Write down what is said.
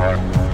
War.